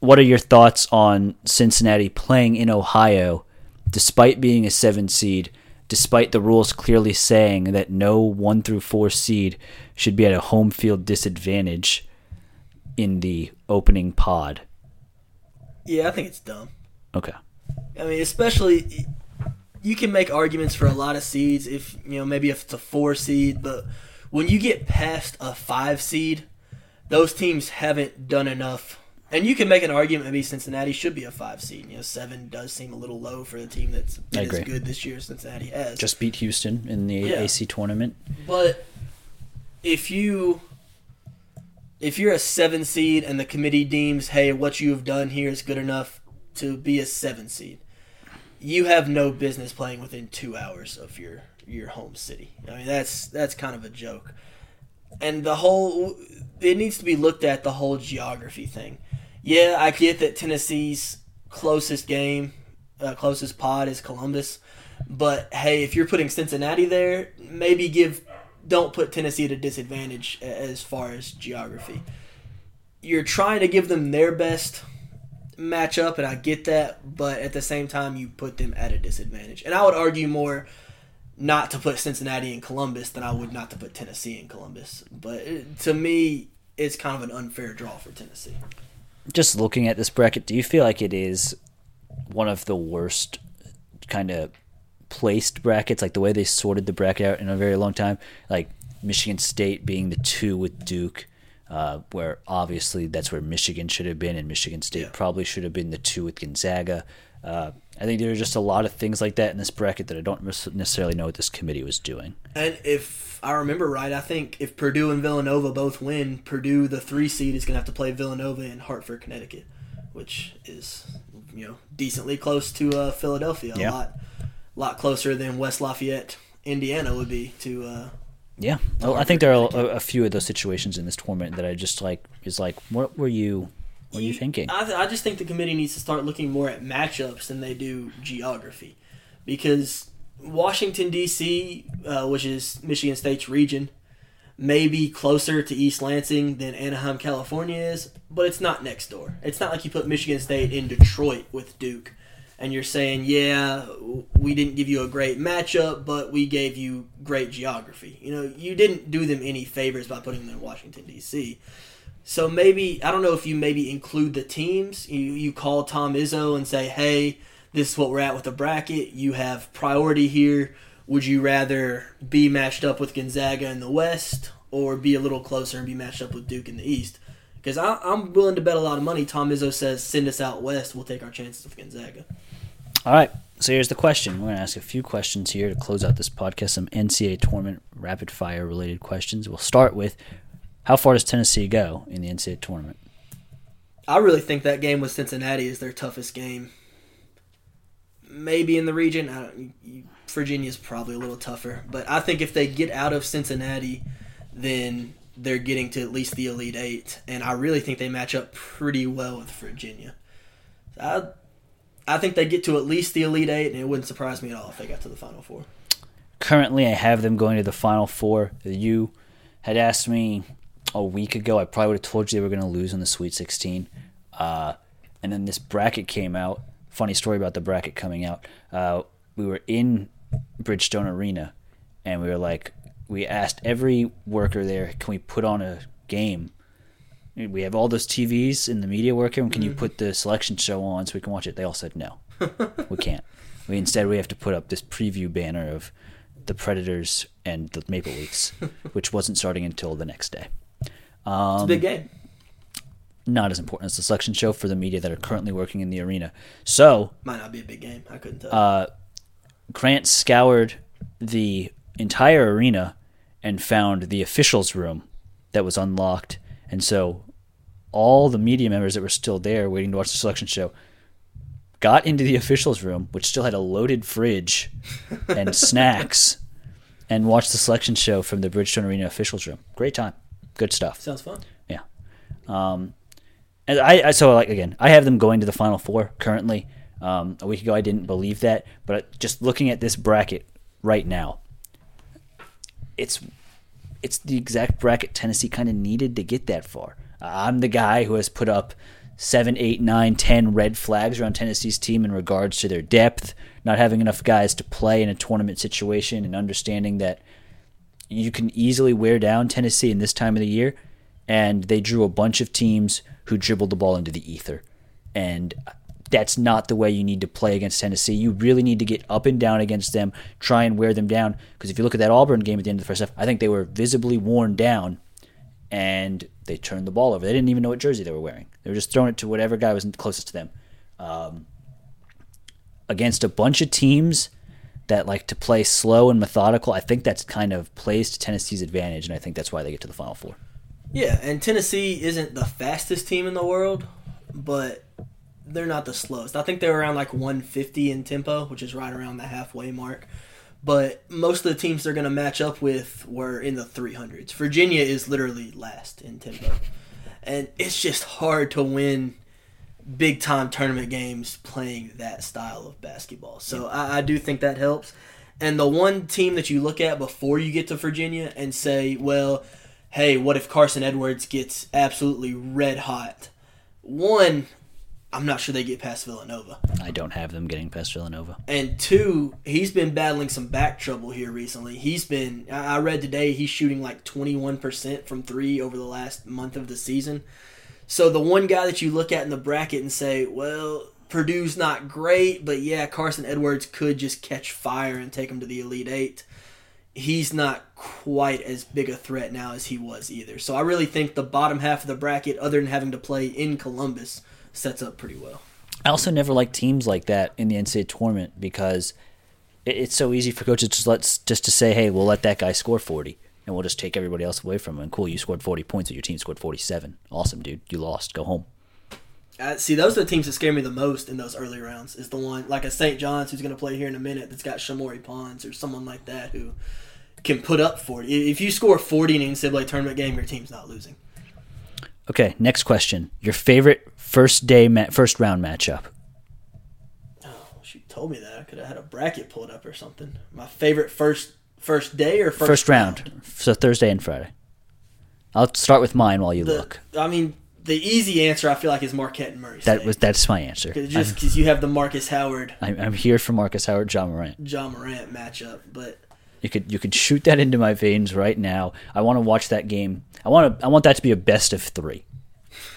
What are your thoughts on Cincinnati playing in Ohio despite being a seven seed despite the rules clearly saying that no one through four seed should be at a home field disadvantage in the opening pod. Yeah, I think it's dumb. Okay. I mean, especially you can make arguments for a lot of seeds if you know maybe if it's a four seed, but when you get past a five seed, those teams haven't done enough and you can make an argument maybe Cincinnati should be a five seed. You know, seven does seem a little low for the team that's been as good this year as Cincinnati has. Just beat Houston in the yeah. AC tournament. But if you if you're a seven seed and the committee deems, hey, what you have done here is good enough to be a seven seed, you have no business playing within two hours of your your home city. I mean, that's that's kind of a joke. And the whole it needs to be looked at the whole geography thing yeah, I get that Tennessee's closest game, uh, closest pod is Columbus, but hey, if you're putting Cincinnati there, maybe give don't put Tennessee at a disadvantage as far as geography. You're trying to give them their best matchup, and I get that, but at the same time, you put them at a disadvantage. And I would argue more not to put Cincinnati in Columbus than I would not to put Tennessee in Columbus. But to me, it's kind of an unfair draw for Tennessee just looking at this bracket, do you feel like it is one of the worst kind of placed brackets, like the way they sorted the bracket out in a very long time? Like Michigan State being the two with Duke, uh, where obviously that's where Michigan should have been, and Michigan State yeah. probably should have been the two with Gonzaga. Uh, I think there are just a lot of things like that in this bracket that I don't necessarily know what this committee was doing. And if I remember right, I think if Purdue and Villanova both win, Purdue, the three seed, is going to have to play Villanova in Hartford, Connecticut, which is you know decently close to uh, Philadelphia. Yeah. A lot, lot closer than West Lafayette, Indiana would be to. Uh, yeah, well, I think there are a, a, few of those situations in this tournament that I just like is like, what were you what are you thinking? I, th- I just think the committee needs to start looking more at matchups than they do geography, because Washington D.C., uh, which is Michigan State's region, may be closer to East Lansing than Anaheim, California is, but it's not next door. It's not like you put Michigan State in Detroit with Duke, and you're saying, yeah, we didn't give you a great matchup, but we gave you great geography. You know, you didn't do them any favors by putting them in Washington D.C. So maybe I don't know if you maybe include the teams. You you call Tom Izzo and say, "Hey, this is what we're at with the bracket. You have priority here. Would you rather be matched up with Gonzaga in the West or be a little closer and be matched up with Duke in the East?" Because I'm willing to bet a lot of money. Tom Izzo says, send us out west. We'll take our chances with Gonzaga. All right. So here's the question. We're going to ask a few questions here to close out this podcast. Some NCAA tournament rapid fire related questions. We'll start with how far does Tennessee go in the NCAA tournament? I really think that game with Cincinnati is their toughest game. Maybe in the region. Virginia's probably a little tougher. But I think if they get out of Cincinnati, then they're getting to at least the Elite Eight. And I really think they match up pretty well with Virginia. I, I think they get to at least the Elite Eight, and it wouldn't surprise me at all if they got to the Final Four. Currently, I have them going to the Final Four. You had asked me a week ago, I probably would have told you they were going to lose in the Sweet 16. Uh, and then this bracket came out. Funny story about the bracket coming out. Uh, we were in Bridgestone Arena, and we were like, we asked every worker there, can we put on a game? We have all those TVs in the media workroom. Can you put the selection show on so we can watch it? They all said no, we can't. We instead we have to put up this preview banner of the Predators and the Maple Leafs, which wasn't starting until the next day. Um, it's a big game. Not as important as the selection show for the media that are currently working in the arena. So might not be a big game. I couldn't tell. Uh, Grant scoured the entire arena and found the officials' room that was unlocked, and so all the media members that were still there waiting to watch the selection show got into the officials' room, which still had a loaded fridge and snacks, and watched the selection show from the Bridgestone Arena officials' room. Great time. Good stuff. Sounds fun. Yeah. Um, and I, I so like again, I have them going to the final four currently. Um, a week ago, I didn't believe that, but just looking at this bracket right now, it's it's the exact bracket Tennessee kind of needed to get that far. I'm the guy who has put up seven, eight, nine, ten red flags around Tennessee's team in regards to their depth, not having enough guys to play in a tournament situation, and understanding that you can easily wear down Tennessee in this time of the year. And they drew a bunch of teams who dribbled the ball into the ether. And that's not the way you need to play against Tennessee. You really need to get up and down against them, try and wear them down. Because if you look at that Auburn game at the end of the first half, I think they were visibly worn down and they turned the ball over. They didn't even know what jersey they were wearing. They were just throwing it to whatever guy was closest to them. Um, against a bunch of teams that like to play slow and methodical, I think that's kind of plays to Tennessee's advantage, and I think that's why they get to the Final Four. Yeah, and Tennessee isn't the fastest team in the world, but they're not the slowest. I think they're around like 150 in tempo, which is right around the halfway mark. But most of the teams they're going to match up with were in the 300s. Virginia is literally last in tempo. And it's just hard to win big time tournament games playing that style of basketball. So I, I, do think that helps. And the one team that you look at before you get to Virginia and say, well, hey, what if Carson Edwards gets absolutely red hot? One, I'm not sure they get past Villanova. I don't have them getting past Villanova. And two, he's been battling some back trouble here recently. He's been, I read today, he's shooting like 21% from three over the last month of the season. So the one guy that you look at in the bracket and say, well, Purdue's not great, but yeah, Carson Edwards could just catch fire and take him to the Elite Eight. He's not quite as big a threat now as he was either. So I really think the bottom half of the bracket, other than having to play in Columbus, sets up pretty well. I also never like teams like that in the NCAA tournament because it's so easy for coaches to let just to say, "Hey, we'll let that guy score 40." And we'll just take everybody else away from him. cool, you scored 40 points, but your team scored 47. Awesome, dude. You lost. Go home. Uh, see, those are the teams that scare me the most in those early rounds. Is the one like a St. John's who's going to play here in a minute that's got Shamorie Ponds or someone like that who can put up 40. If you score 40 in an NCAA tournament game, your team's not losing. Okay, next question. Your favorite first day, ma- first round matchup? Oh, she told me that. I could have had a bracket pulled up or something. My favorite first First day or first, first round? round? So Thursday and Friday. I'll start with mine while you the, look. I mean, the easy answer I feel like is Marquette and Murray. State. That was that's my answer. Cause just because you have the Marcus Howard. I'm, I'm, here for Marcus Howard, Ja Morant. Ja Morant matchup, but you could you could shoot that into my veins right now. I want to watch that game. I want to I want that to be a best of three.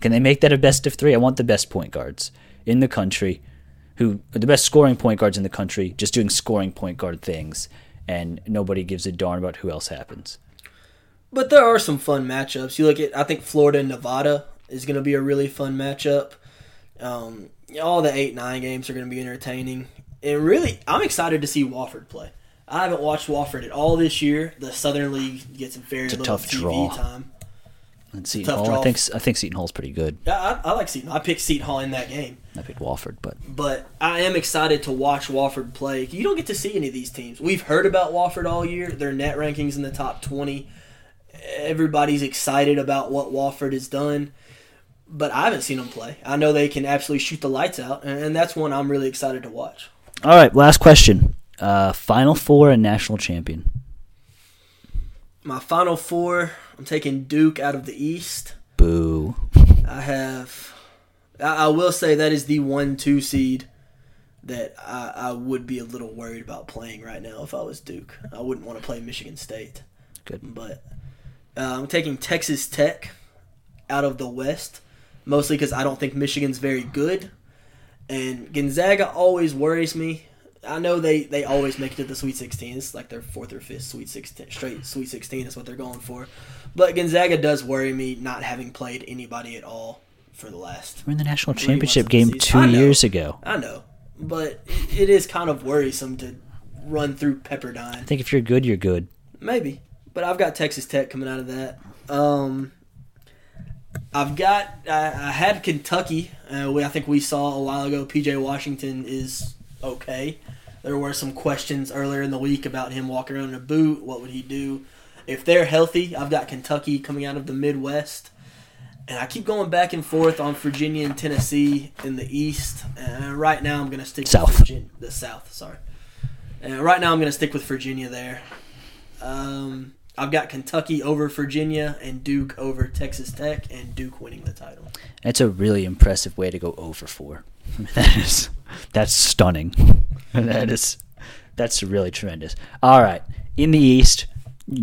Can they make that a best of three? I want the best point guards in the country who are the best scoring point guards in the country, just doing scoring point guard things, and nobody gives a darn about who else happens. But there are some fun matchups. You look at, I think Florida and Nevada is going to be a really fun matchup. Um, all the eight nine games are going to be entertaining, and really, I'm excited to see Wofford play. I haven't watched Wofford at all this year. The Southern League gets very little tough TV draw. time. And Seton Hall. I think I think Seton Hall's pretty good. Yeah, I, I like Seton. I picked Seton Hall in that game. I picked Wofford, but but I am excited to watch Wofford play. You don't get to see any of these teams. We've heard about Wofford all year. Their net rankings in the top 20. Everybody's excited about what Wofford has done, but I haven't seen them play. I know they can absolutely shoot the lights out, and and that's one I'm really excited to watch. all right. Last question: uh, Final Four and national champion. My final four, I'm taking Duke out of the East. Boo. I have. I, I will say that is the one-two seed that I, I would be a little worried about playing right now if I was Duke. I wouldn't want to play Michigan State. Good. But uh, I'm taking Texas Tech out of the West, mostly because I don't think Michigan's very good, and Gonzaga always worries me. I know they, they always make it to the Sweet 16. It's like their fourth or fifth Sweet 16, straight Sweet 16 is what they're going for. But Gonzaga does worry me not having played anybody at all for the last. We're in the national championship months of the game two know. years ago. I know, but it- it is kind of worrisome to run through Pepperdine. I think if you're good, you're good. Maybe, but I've got Texas Tech coming out of that. Um, I've got I, I had Kentucky. Uh, we, I think we saw a while ago. PJ Washington is okay. There were some questions earlier in the week about him walking around in a boot. What would he do if they're healthy? I've got Kentucky coming out of the Midwest. And I keep going back and forth on Virginia and Tennessee in the East. And right now, I'm going to stick South. with Virginia, the South. Sorry. And right now, I'm going to stick with Virginia there. Um, I've got Kentucky over Virginia and Duke over Texas Tech, and Duke winning the title. That's a really impressive way to go over four. That is that's stunning. that is that's really tremendous. All right, in the East,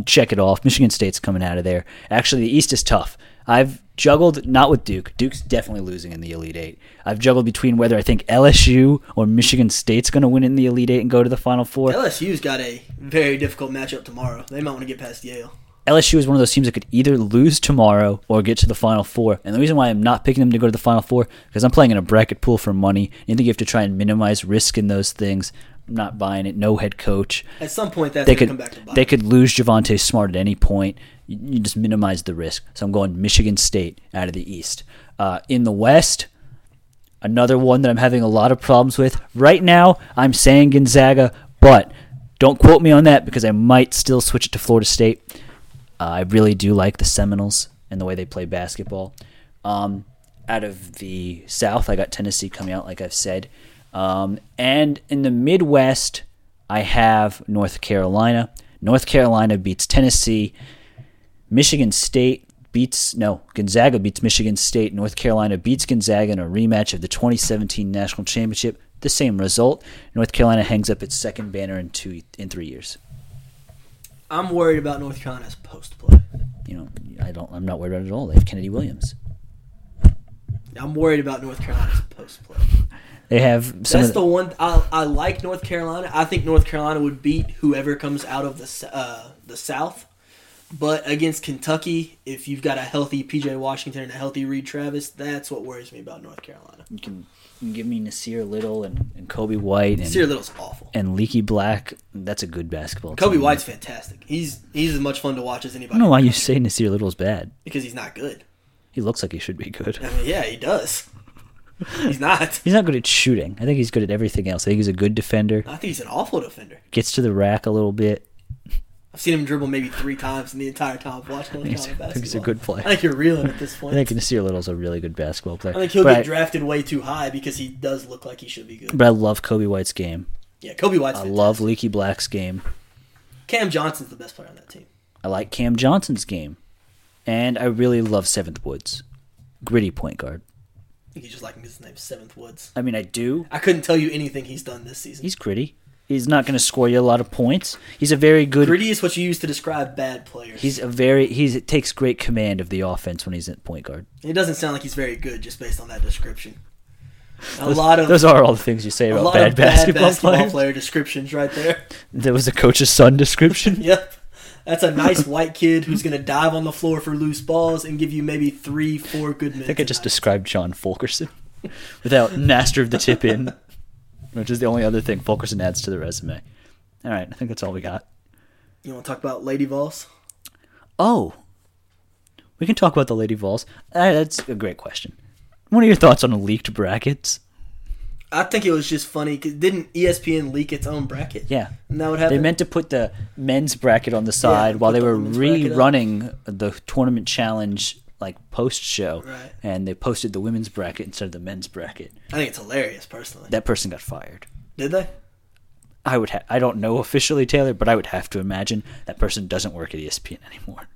check it off. Michigan State's coming out of there. Actually, the East is tough. I've juggled not with Duke. Duke's definitely losing in the Elite Eight. I've juggled between whether I think LSU or Michigan State's going to win in the Elite Eight and go to the Final Four. LSU's got a very difficult matchup tomorrow. They might want to get past Yale. LSU is one of those teams that could either lose tomorrow or get to the Final Four. And the reason why I'm not picking them to go to the Final Four because I'm playing in a bracket pool for money. You think you have to try and minimize risk in those things. I'm not buying it. No head coach. At some point, that's They going to could come back to bite. they could lose Javonte Smart at any point. You, you just minimize the risk. So I'm going Michigan State out of the East. Uh, in the West, another one that I'm having a lot of problems with right now. I'm saying Gonzaga, but don't quote me on that because I might still switch it to Florida State. Uh, I really do like the Seminoles and the way they play basketball. Um, out of the South, I got Tennessee coming out, like I've said. Um, and in the Midwest, I have North Carolina. North Carolina beats Tennessee. Michigan State beats, no, Gonzaga beats Michigan State. North Carolina beats Gonzaga in a rematch of the 2017 National Championship. The same result. North Carolina hangs up its second banner in two in three years. I'm worried about North Carolina's post play. You know, I don't. I'm not worried about it at all. They have Kennedy Williams. I'm worried about North Carolina's post play. They have some. That's of the one I, I like North Carolina. I think North Carolina would beat whoever comes out of the uh, the South. But against Kentucky, if you've got a healthy PJ Washington and a healthy Reid Travis, that's what worries me about North Carolina. you can, you can give me Nasir Little and, and Coby White and Sear Little's awful. and Leaky Black. That's a good basketball. Coby team. White's fantastic. He's he's as much fun to watch as anybody. I don't know why you say Nasir Little's bad. because he's not good. He looks like he should be good. I mean, yeah, he does. He's not. He's not good at shooting. I think he's good at everything else. I think he's a good defender. I think he's an awful defender. Gets to the rack a little bit. I've seen him dribble maybe three times in the entire time I've watched North He's, Carolina I think he's a good player. I think you're reeling at this point. I think Nasir Little's a really good basketball player. I think he'll but get I, drafted way too high because he does look like he should be good. but I love Coby White's game. Yeah, Coby White's I fantastic. love Leaky Black's game. Cam Johnson's the best player on that team. I like Cam Johnson's game. And I really love Seventh Woods. Gritty point guard. I think he just like his name's Seventh Woods. I mean, I do. I couldn't tell you anything he's done this season. He's gritty. He's not going to score you a lot of points. He's a very good. Gritty is what you use to describe bad players. He's a very. He's it takes great command of the offense when he's at point guard. it doesn't sound like he's very good just based on that description. A lot of Those are all the things you say a about lot bad of bad basketball, basketball players. player descriptions right there. There was a coach's son description. yep. That's a nice white kid who's going to dive on the floor for loose balls and give you maybe three, four good minutes. I think I just described John Fulkerson without master of the tip in, which is the only other thing Fulkerson adds to the resume. All right, I think that's all we got. You want to talk about Lady Vols? Oh, we can talk about the Lady Vols. Uh, that's a great question. What are your thoughts on leaked brackets? I think it was just funny because didn't ESPN leak its own bracket? Yeah. And that would They meant to put the men's bracket on the side while they the were women's bracket up. rerunning the tournament challenge like post show, Right. and they posted the women's bracket instead of the men's bracket. I think it's hilarious, personally. That person got fired. Did they? I would. Ha- I don't know officially, Taylor, but I would have to imagine that person doesn't work at ESPN anymore.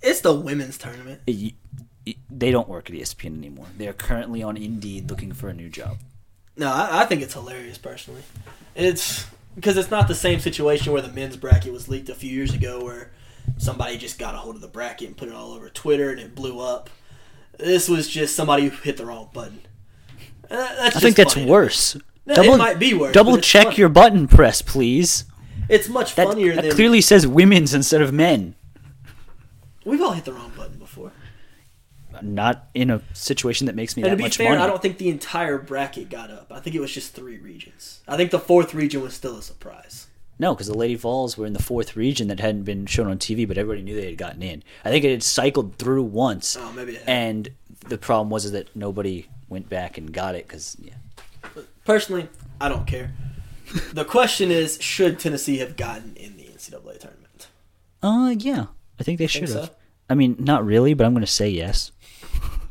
It's the women's tournament. It- it- they don't work at ESPN anymore. They are currently on Indeed looking for a new job. No, I, I think it's hilarious personally. It's because it's not the same situation where the men's bracket was leaked a few years ago, where somebody just got a hold of the bracket and put it all over Twitter and it blew up. This was just somebody who hit the wrong button. Uh, that's I think that's funny. worse. No, it might be worse, Double check funny. your button press, please. It's much That, funnier that than clearly says women's instead of men. we've all hit the wrong button before. Not in a situation that makes me And that much fair, money. I don't think the entire bracket got up. I think it was just three regions. I think the fourth region was still a surprise. No, because the Lady Vols were in the fourth region that hadn't been shown on TV, but everybody knew they had gotten in. I think it had cycled through once, Oh, maybe. And the problem was is that nobody went back and got it because yeah. Personally, I don't care. the question is, should Tennessee have gotten in the NCAA tournament? Uh, yeah, I think they should so? have. I mean, not really, but I'm going to say yes.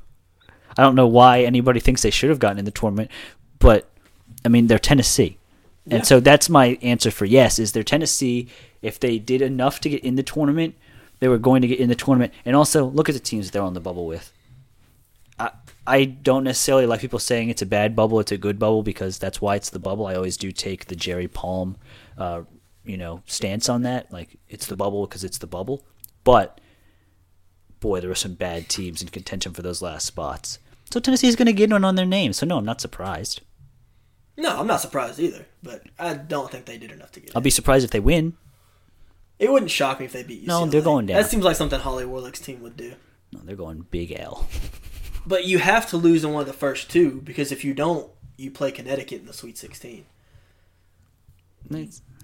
I don't know why anybody thinks they should have gotten in the tournament, but I mean, they're Tennessee. Yeah. And so that's my answer for yes is they're Tennessee. If they did enough to get in the tournament, they were going to get in the tournament. And also, look at the teams they're on the bubble with. I I don't necessarily like people saying it's a bad bubble, it's a good bubble because that's why it's the bubble. I always do take the Jerry Palm, uh, you know, stance on that. Like it's the bubble because it's the bubble. But boy, there are some bad teams in contention for those last spots. So Tennessee is going to get one on their name. So no, I'm not surprised. No, I'm not surprised either. But I don't think they did enough to get. I'll in. be surprised if they win. It wouldn't shock me if they beat. UCLA. No, they're going down. That seems like something Holly Warlick's team would do. No, they're going big L. But you have to lose in one of the first two because if you don't, you play Connecticut in the Sweet 16.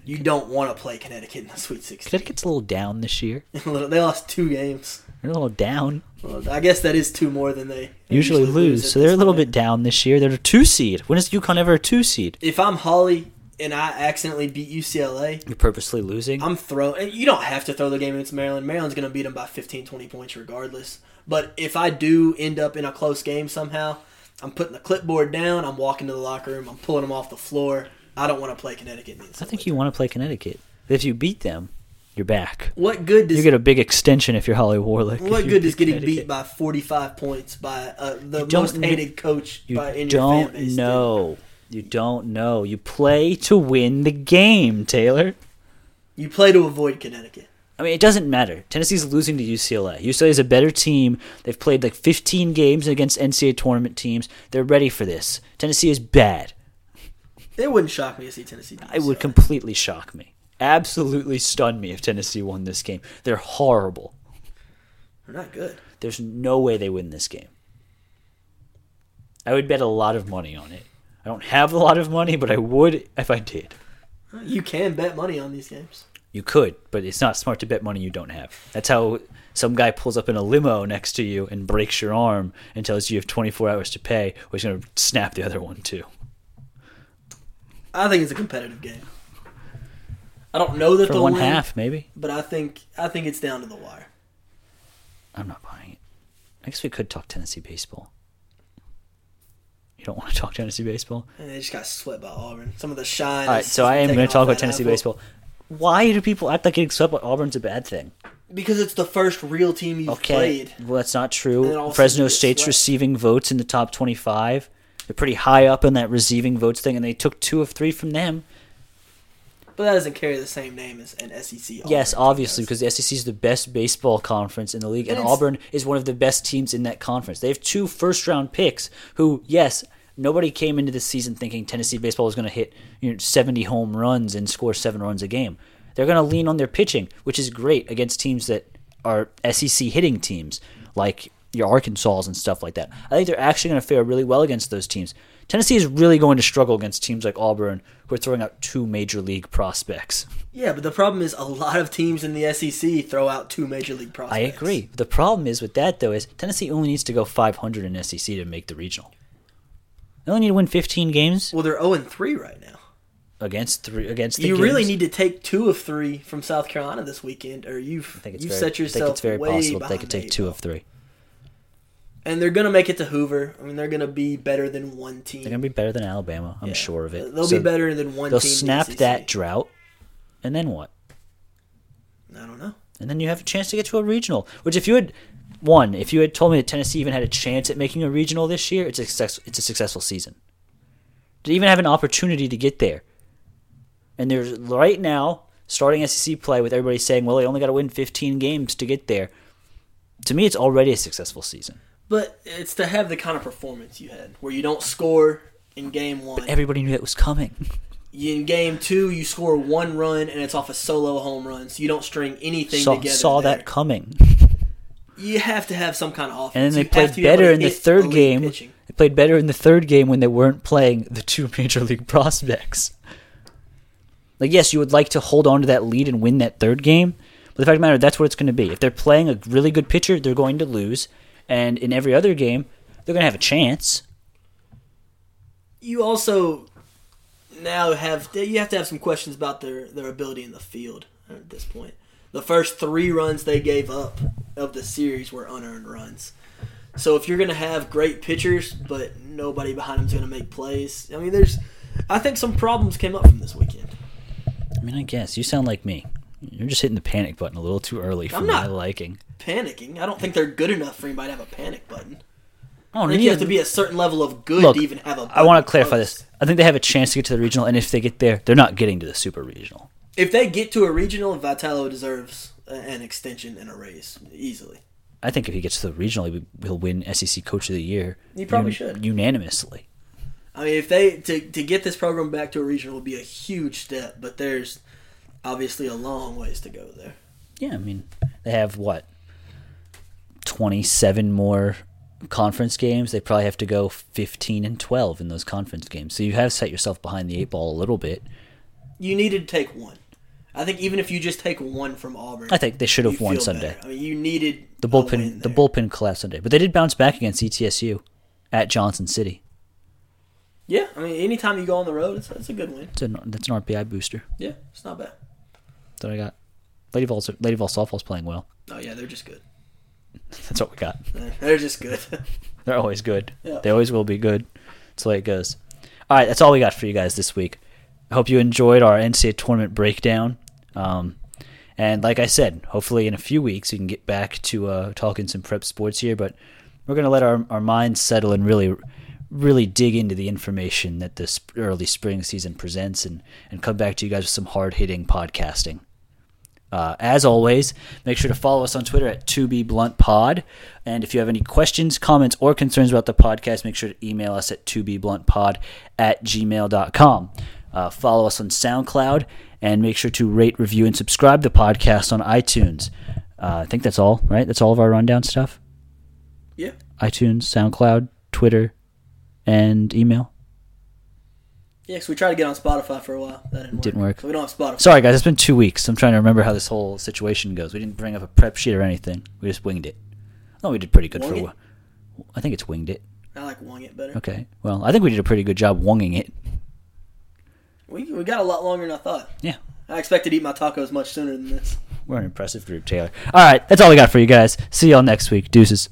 You don't want to play Connecticut in the Sweet 16. Connecticut's a little down this year. they lost two games. They're a little down. Well, I guess that is two more than they Usually, lose, at so they're a little point. bit down this year. They're a two seed. When is UConn ever a two seed? If I'm Holly and I accidentally beat UCLA, You're purposely losing. I'm throwing. You don't have to throw the game against Maryland. Maryland's going to beat them by 15, 20 points regardless. But if I do end up in a close game somehow, I'm putting the clipboard down. I'm walking to the locker room. I'm pulling them off the floor. I don't want to play Connecticut. I think you want to play Connecticut. If you beat them, you're back. What good does You get a big extension if you're Holly Warlick. what good is getting beat by 45 points by uh, the most hated coach You by, in your don't base? know. You don't know. You play to win the game, Taylor. You play to avoid Connecticut. I mean, it doesn't matter. Tennessee's losing to UCLA. UCLA is a better team. They've played like 15 games against NCAA tournament teams. They're ready for this. Tennessee is bad. It wouldn't shock me to see Tennessee. beat It would completely shock me. Absolutely stun me if Tennessee won this game. They're horrible. They're not good. There's no way they win this game. I would bet a lot of money on it. I don't have a lot of money, but I would if I did. You can bet money on these games. You could, but it's not smart to bet money you don't have. That's how some guy pulls up in a limo next to you and breaks your arm and tells you you have 24 hours to pay, or he's going to snap the other one too. I think it's a competitive game. I don't know that For they'll one win, half, maybe. but I think I think it's down to the wire. I'm not buying it. I guess we could talk Tennessee baseball. You don't want to talk Tennessee baseball? And they just got swept by Auburn. Some of the shine. All right, is so I am going to off talk about that Tennessee apple. baseball. Why do people act like getting swept by Auburn's a bad thing? Because it's the first real team you've Okay, played. well that's not And then true. of a Fresno sudden you get State's swept. receiving votes in the top 25. They're pretty high up in that receiving votes thing, and they took two of three from them. But that doesn't carry the same name as an SEC. Auburn yes, obviously, because the SEC is the best baseball conference in the league, and And Auburn is one of the best teams in that conference. They have two first round picks who, yes, nobody came into this season thinking Tennessee baseball was going to hit you know, 70 home runs and score seven runs a game. They're going to lean on their pitching, which is great against teams that are SEC hitting teams like your Arkansas and stuff like that. I think they're actually going to fare really well against those teams. Tennessee is really going to struggle against teams like Auburn, who are throwing out two major league prospects. Yeah, but the problem is a lot of teams in the SEC throw out two major league prospects. I agree. The problem is with that though is Tennessee only needs to go 500 in SEC to make the regional. They only need to win 15 games Well, they're 0 and 3 right now. against three against the You really need to take two of three from South Carolina this weekend, or you've I think it's you very, set I think yourself it's very possible they could take two of three. And they're gonna make it to Hoover. I mean, they're gonna be better than one team. They're gonna be better than Alabama. I'm Yeah. sure of it. They'll So be better than one. They'll team in the snap that drought, and then what? I don't know. And then you have a chance to get to a regional. Which, if you had one, if you had told me that Tennessee even had a chance at making a regional this year, it's a success, it's a successful season. To even have an opportunity to get there, and there's right now starting SEC play with everybody saying, "Well, they only got to win 15 games to get there." To me, it's already a successful season. But it's to have the kind of performance you had, where you don't score in game one. But Everybody knew that was coming. In game two, you score one run and it's off a solo home run, so you don't string anything saw together. saw there. that coming. You have to have some kind of offense. And then they You played be better in the third game. pitching. They played better in the third game when they weren't playing the two major league prospects. Like, yes, you would like to hold on to that lead and win that third game, but the fact of the matter, that's what it's going to be. If they're playing a really good pitcher, they're going to lose, and in every other game, they're going to have a chance. You also now have you have to have some questions about their their ability in the field at this point. The first three runs they gave up of the series were unearned runs. So if you're going to have great pitchers, but nobody behind them's going to make plays, I mean, there's, I think some problems came up from this weekend. I mean, I guess you sound like me. You're just hitting the panic button a little too early for I'm my liking. Panicking, I don't think they're good enough for anybody to have a panic button. I don't I think you have to be a certain level of good Look, to even have a. I want to clarify post. this. I think they have a chance to get to the regional, and if they get there, they're not getting to the super regional. If they get to a regional, Vitello deserves an extension and a raise easily. I think if he gets to the regional, he- he'll win SEC Coach of the Year. He probably un- should. unanimously. I mean, if they to to get this program back to a regional would be a huge step, but there's obviously a long ways to go there. Yeah, I mean they have what twenty-seven more conference games. They probably have to go fifteen and twelve in those conference games. So you have set yourself behind the eight ball a little bit. You needed to take one. I think even if you just take one from Auburn, I think they should have won Sunday. better. I mean, you needed The bullpen, the bullpen collapsed Sunday, but they did bounce back against ETSU at Johnson City. Yeah, I mean, anytime you go on the road, it's, it's a good win. It's an, that's an RPI booster Yeah, it's not bad. that I got. Lady Vol, Lady Vol softball's playing well. Oh yeah, they're just good. That's what we got. They're just good. They're always good. Yeah. They always will be good. That's the way it goes. All right, that's all we got for you guys this week. I hope you enjoyed our NCAA tournament breakdown. Um, and like I said, hopefully in a few weeks we can get back to uh, talking some prep sports here. But we're gonna let our our minds settle and really, really dig into the information that this early spring season presents, and and come back to you guys with some hard hitting podcasting. Uh, as always, make sure to follow us on Twitter at 2bbluntpod. And if you have any questions, comments, or concerns about the podcast, make sure to email us at 2bbluntpod at gmail.com. Uh, follow us on SoundCloud and make sure to rate, review, and subscribe the podcast on iTunes. Uh, I think that's all, right? That's all of our rundown stuff? yeah, iTunes, SoundCloud, Twitter, and email. Yeah. So we tried to get on Spotify for a while. That didn't work. Didn't work. So we don't have Spotify. Sorry, guys, it's been two weeks. I'm trying to remember how this whole situation goes. We didn't bring up a prep sheet or anything. We just winged it. Oh, we did pretty good Wung for. it? a wh- I think it's winged it. I like wong it better. Okay. Well, I think we did a pretty good job wonging it. We we got a lot longer than I thought. Yeah. I expected to eat my tacos much sooner than this. We're an impressive group, Taylor. All right, that's all we got for you guys. See y'all next week. Deuces.